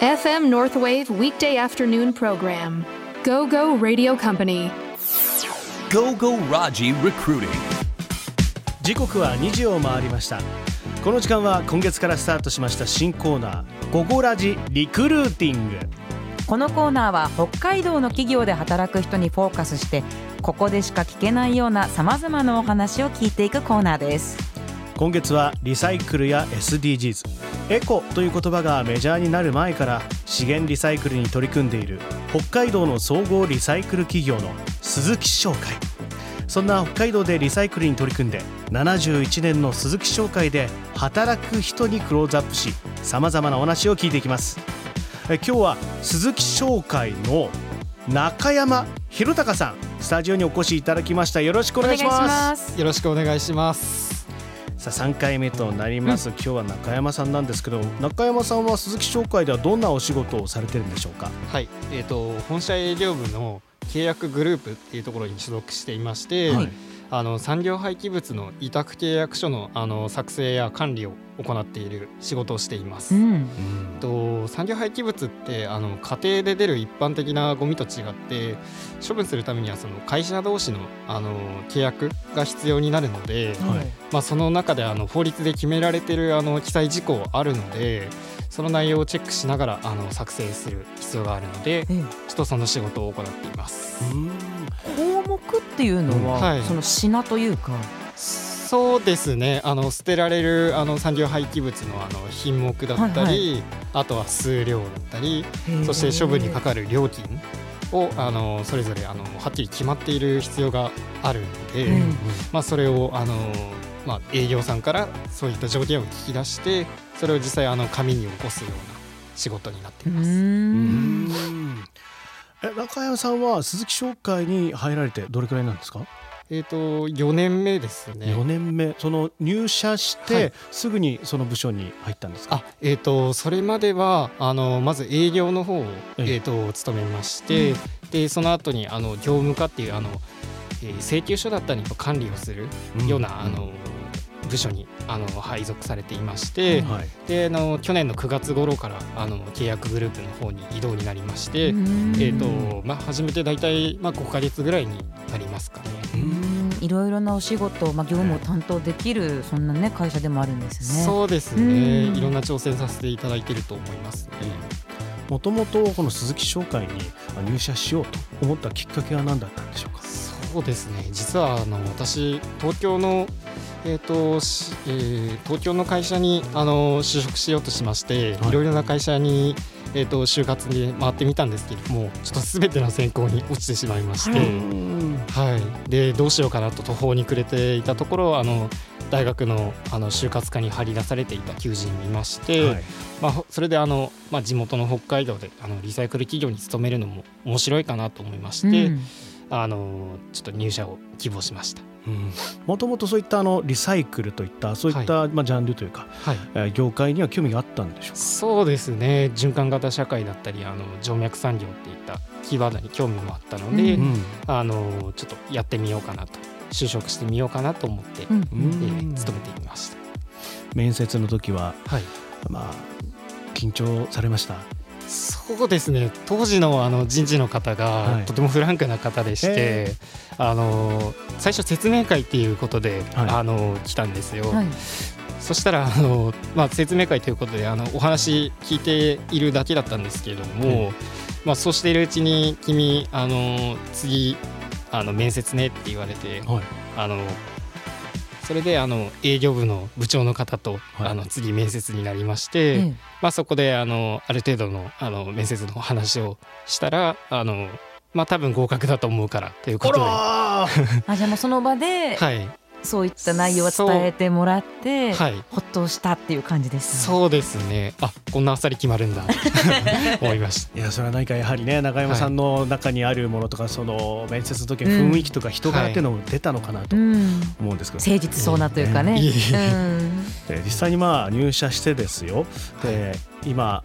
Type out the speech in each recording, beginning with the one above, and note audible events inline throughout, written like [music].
FM Northwave weekday afternoon program. Go Go Radio Company. Go Go Raji Recruiting. 時刻は2時を回りましたこの時間は今月からスタートしました新コーナー「ゴゴラジリクルーティングこのコーナーは北海道の企業で働く人にフォーカスしてここでしか聞けないようなさまざまなお話を聞いていくコーナーです」今月はリサイクルや SDGs エコという言葉がメジャーになる前から資源リサイクルに取り組んでいる北海道の総合リサイクル企業の鈴木商会。そんな北海道でリサイクルに取り組んで71年の鈴木商会で働く人にクローズアップしさまざまなお話を聞いていきます。え今日は鈴木商会の中山弘隆さんスタジオにお越しいただきました。よろしくお願いします。す。よろしくお願いします。さあ3回目となります、今日は中山さんなんですけど中山さんは鈴木商会ではどんなお仕事をされてるんでしょうか？はい、えっ、と本社営業部の契約グループっていうところに所属していまして、はいあの産業廃棄物の委託契約書のあの作成や管理を行っている仕事をしています。うんと産業廃棄物ってあの家庭で出る一般的なゴミと違って処分するためにはその会社同士のあの契約が必要になるので、はいまあ、その中であの法律で決められてるあの記載事項あるのでその内容をチェックしながらあの作成する必要があるのでええ。ちょっとその仕事を行っています。うん項目っていうのは、はい。その品というか。そうですね。あの捨てられるあの産業廃棄物のあの品目だったり、はいあとは数量だったりそして処分にかかる料金をあのそれぞれあのはっきり決まっている必要があるので、うん。まあ、それをあの、まあ、営業さんからそういった条件を聞き出してそれを実際あの紙に起こすような仕事になってういます。中山さんは鈴木商会に入られてどれくらいなんですか、えっ、と4年目ですね。4年目。その入社して、はい。すぐにその部署に入ったんですか？あえー、とそれまではあのまず営業の方を、ええ。えー、と務めまして、でその後にあの業務課っていうあの、えー請求書だったりの管理をするような、うん。あの部署にあの配属されていまして、はい。であの去年の9月頃からあの契約グループの方に移動になりまして、うん。えーとまあ、初めて大体、まあ、5か月ぐらいになりますかね。うん。いろいろなお仕事、まあ、業務を担当できるそんなね会社でもあるんですね。そうですね、うん。いろんな挑戦させていただいていると思います。ね。もともとこの鈴木商会に入社しようと思ったきっかけは何だったんでしょうか？そうですね。実はあの私東京のえーとしえー東京の会社にあの就職しようとしまして、はい。い、ろいろな会社に、えー、と就活に回ってみたんですけれどもちょっと全ての選考に落ちてしまいまして、はい、でどうしようかなと途方に暮れていたところあの大学のあの就活課に張り出されていた求人を見まして、はい。まあ、ほそれであの、まあ、地元の北海道であのリサイクル企業に勤めるのも面白いかなと思いまして、うんあのちょっと入社を希望しました。もともとそういったあのリサイクルといったそういった、まあ、ジャンルというか、はい、えー業界には興味があったんでしょうか？そうですね。循環型社会だったりあの静脈産業っていったキーワードに興味もあったので、うんうん。あのちょっとやってみようかなと就職してみようかなと思って、うん。えー勤めていました。面接の時ははい。まあ緊張されました？そうですね。当時のあの人事の方はい。がとてもフランクな方でして、へあの最初説明会っていうことで、はい。あの来たんですよ。はい。そしたらあの、まあ、説明会ということであのお話聞いているだけだったんですけれども、まあ、そうしているうちに君あの次あの面接ねって言われてはい。あのそれであの営業部の部長の方と、はい。あの次面接になりまして、ええ。まあ、そこであのある程度のあの面接の話をしたらあの、まあ、多分合格だと思うからということで。はあ [laughs] じゃあもうその場でい、そういった内容を伝えてもらって、はい。ほっとしたっていう感じですね。そうですね。あこんなあっさり決まるんだ。と [laughs] 思いました。いやそれは何かやはりね中山さんの中にあるものとか、その面接の時の雰囲気とか人柄っていうのも出たのかなとうん、思うんですけど、誠実そうなというかね。実際にまあ入社してですよ。で今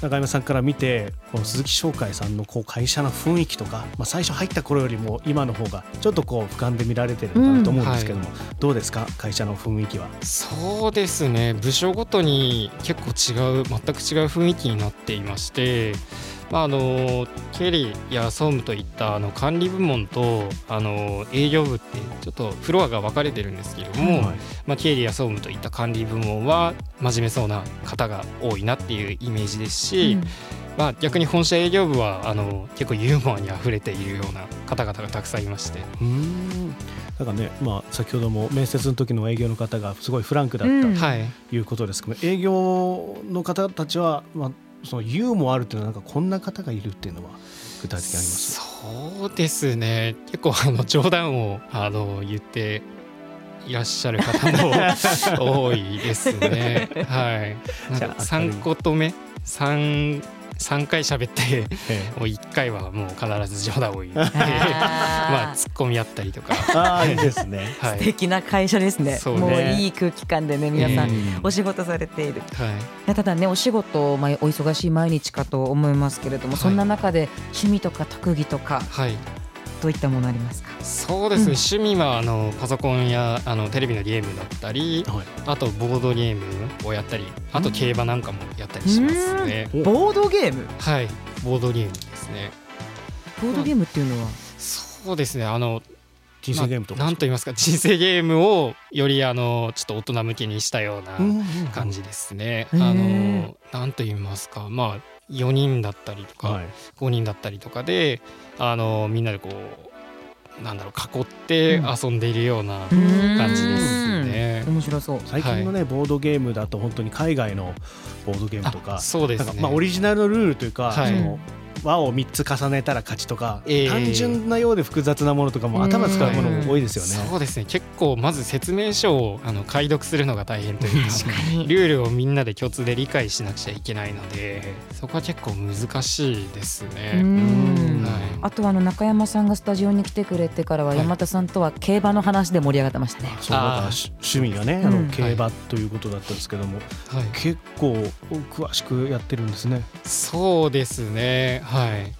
中山さんから見てこの鈴木商会さんのこう会社の雰囲気とか、まあ、最初入った頃よりも今の方がちょっとこう俯瞰で見られてるのかなと思うんですけども、どうですか？会社の雰囲気は。そうですね。部署ごとに結構違う全く違う雰囲気になっていまして、まあ、あの経理や総務といったあの管理部門とあの営業部ってちょっとフロアが分かれてるんですけれども、はいまあ、経理や総務といった管理部門は真面目そうな方が多いなっていうイメージですし、まあ、逆に本社営業部はあの結構ユーモアにあふれているような方々がたくさんいまして。うーん。だからね、まあ、先ほども面接の時の営業の方がすごいフランクだったうん。はい。ということですけど、営業の方たちは、まあ、そのユーモアあるっていうのはなんかこんな方がいるっていうのは具体的にあります？そうですね結構あの冗談をあの言っていらっしゃる方も [laughs] 多いですね。はい。なんかじゃあ三言目？三三回喋ってえもう一回はもう必ず冗談を言ってあ [laughs] まあー突っ込み合ったりとか。えああいいですね。はい。素敵な会社ですねもういい空気感でね皆さん、うんお仕事されているはい。ただねお仕事、まあ、お忙しい毎日かと思いますけれども、はいそんな中で趣味とか特技とかはい。どういったものありますか？そうですね。うん趣味はあのパソコンやあのテレビのゲームだったり、はいあとボードゲームをやったり、あと競馬なんかもやったりしますね。おボードゲーム？はい。ボードゲームですね。ボードゲームっていうのは、そうですね。あの人生ゲームとか。まあなんと言いますか人生ゲームをよりあのちょっと大人向けにしたような感じですね。うんあのなんと言いますかまあ4人だったりとか、はい。5人だったりとかであのみんなでこうなんだろう囲ってうん。遊んでいるような感感じですね。面白そう。最近のね、ボードゲームだと本当に海外のボードゲームとかあ、そうですね。まあオリジナルのルールというか、はい。その輪を3つ重ねたら勝ちとか、ええ。単純なようで複雑なものとかも頭使うものも多いですよね。そうですね。結構まず説明書をあの解読するのが大変というか確かに。ルールをみんなで共通で理解しなくちゃいけないのでそこは結構難しいですうね。んはい。あとはあの中山さんがスタジオに来てくれてからははい。山田さんとは競馬の話で盛り上がってましたね。そうだからあーし趣味がね、あうん。の競馬ということだったんですけども、はい、結構詳しくやってるんですね。そうですね。はい、じ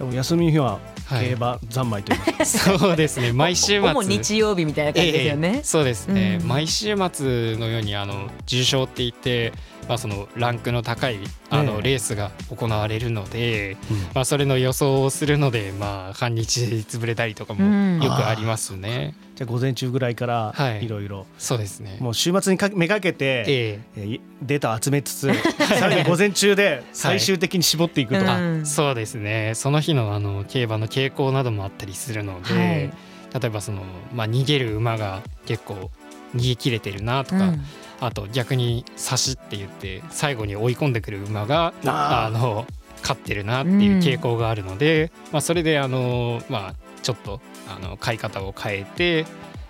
ゃあもう休みの日ははい、競馬三昧というか、[laughs] そうですね。毎週末。日曜日みたいな感じですよね。ええ。そうですね、うん。毎週末のようにあの重賞って言って、まあ、そのランクの高いあの、ええレースが行われるので、うん。まあ、それの予想をするので、まあ、半日潰れたりとかうん。もよくありますね。じゃあ午前中ぐらいからはい。いろいろ。そうですね。もう週末にかめがけて、ええ。えーデータを集めつつさらに午前中で最終的に絞っていくと、うんあそうですね。その日のあの競馬の傾向などもあったりするので、はい。例えばその、まあ、逃げる馬が結構逃げ切れてるなとか、うんあと逆に差しって言って最後に追い込んでくる馬があの勝ってるなっていう傾向があるので、まあ、それであの、まあ、ちょっとあの買い方を変えて、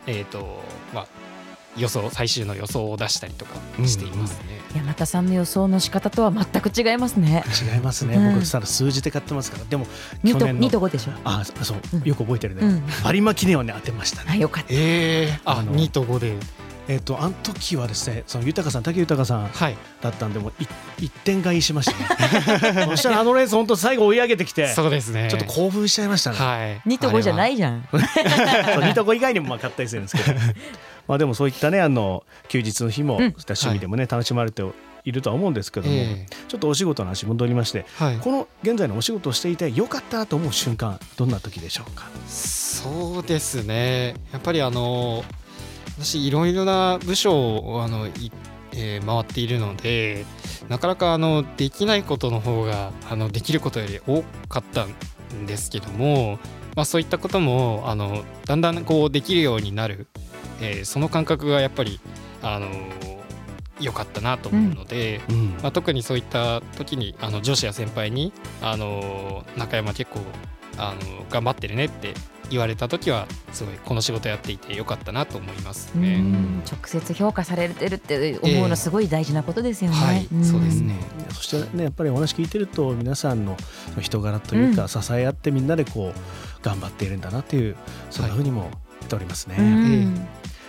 えーとまあ、予想最終の予想を出したりとかしていますね。山田さんの予想の仕方とは全く違いますね。違いますね、うん僕さ数字で買ってますからでも二と去年の二と五でしょ。あそううんよく覚えてるね、うん。有馬記念はね当てましたねあよかった。えー、ああの2と5でえっ、とあの時はですねその豊さん武豊さんはい。だったんでもうい一点買いしましたね。[laughs] そしたらあのレース本当最後追い上げてきてそうですね。ちょっと興奮しちゃいましたね、はい。二と五じゃないいじゃん。そう2と5以外にもまあ買ったりするんですけど。[laughs] まあでもそういったねあの休日の日も、うん。そういった趣味でもね、楽しまれているとは思うんですけども、えちょっとお仕事の話戻りましてーはい。この現在のお仕事をしていてよかったなと思う瞬間どんな時でしょうか？そうですね。やっぱりあの私いろいろな部署をあのい、えー回っているのでなかなかあのできないことの方があのできることより多かったんですけども、まあ、そういったこともあのだんだんこうできるようになる、えーその感覚がやっぱりあの良かったなと思うので、うん。まあ、特にそういった時にあの上司や先輩にあの中山結構あの頑張ってるねって言われた時はすごいこの仕事やっていてよかったなと思いますうね。ん。直接評価されてるって思うのすごい大事なことですよね。はいん。そうですね。そしてねやっぱりお話聞いてると皆さんの人柄というか、うん。支え合ってみんなでこう頑張っているんだなっていうそんな風にも言っておりますね、うん。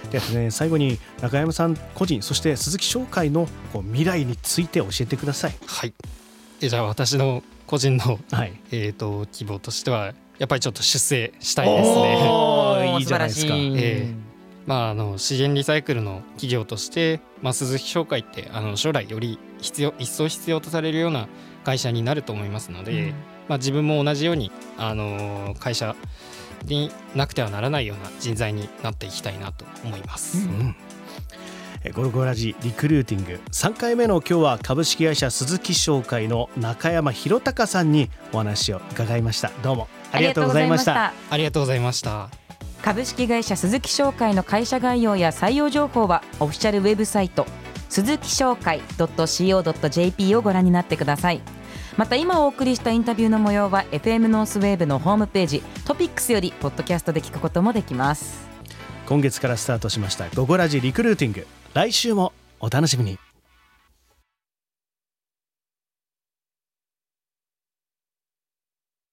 ではね最後に中山さん個人そして鈴木商会のこう未来について教えてください。はい。えじゃあ私の個人の、はい。えー、と希望としてはやっぱりちょっと出世したいですね。[laughs] いいじゃないですか。えまあ、あの資源リサイクルの企業として、まあ、鈴木商会ってあの将来より必要一層必要とされるような会社になると思いますので、まあ、自分も同じように、あのー会社になくてはならないような人材になっていきたいなと思います。うんえゴルゴラジリクルーティング。3回目の今日は株式会社鈴木商会の中山博隆さんにお話を伺いました。どうもありがとうございました。ありがとうございました。株式会社鈴木商会の会社概要や採用情報はオフィシャルウェブサイト鈴木商会 .co.jp をご覧になってください。また今お送りしたインタビューの模様は FM ノースウェーブのホームページトピックスよりポッドキャストで聞くこともできます。今月からスタートしました「ゴゴラジリクルーティング」来週もお楽しみに。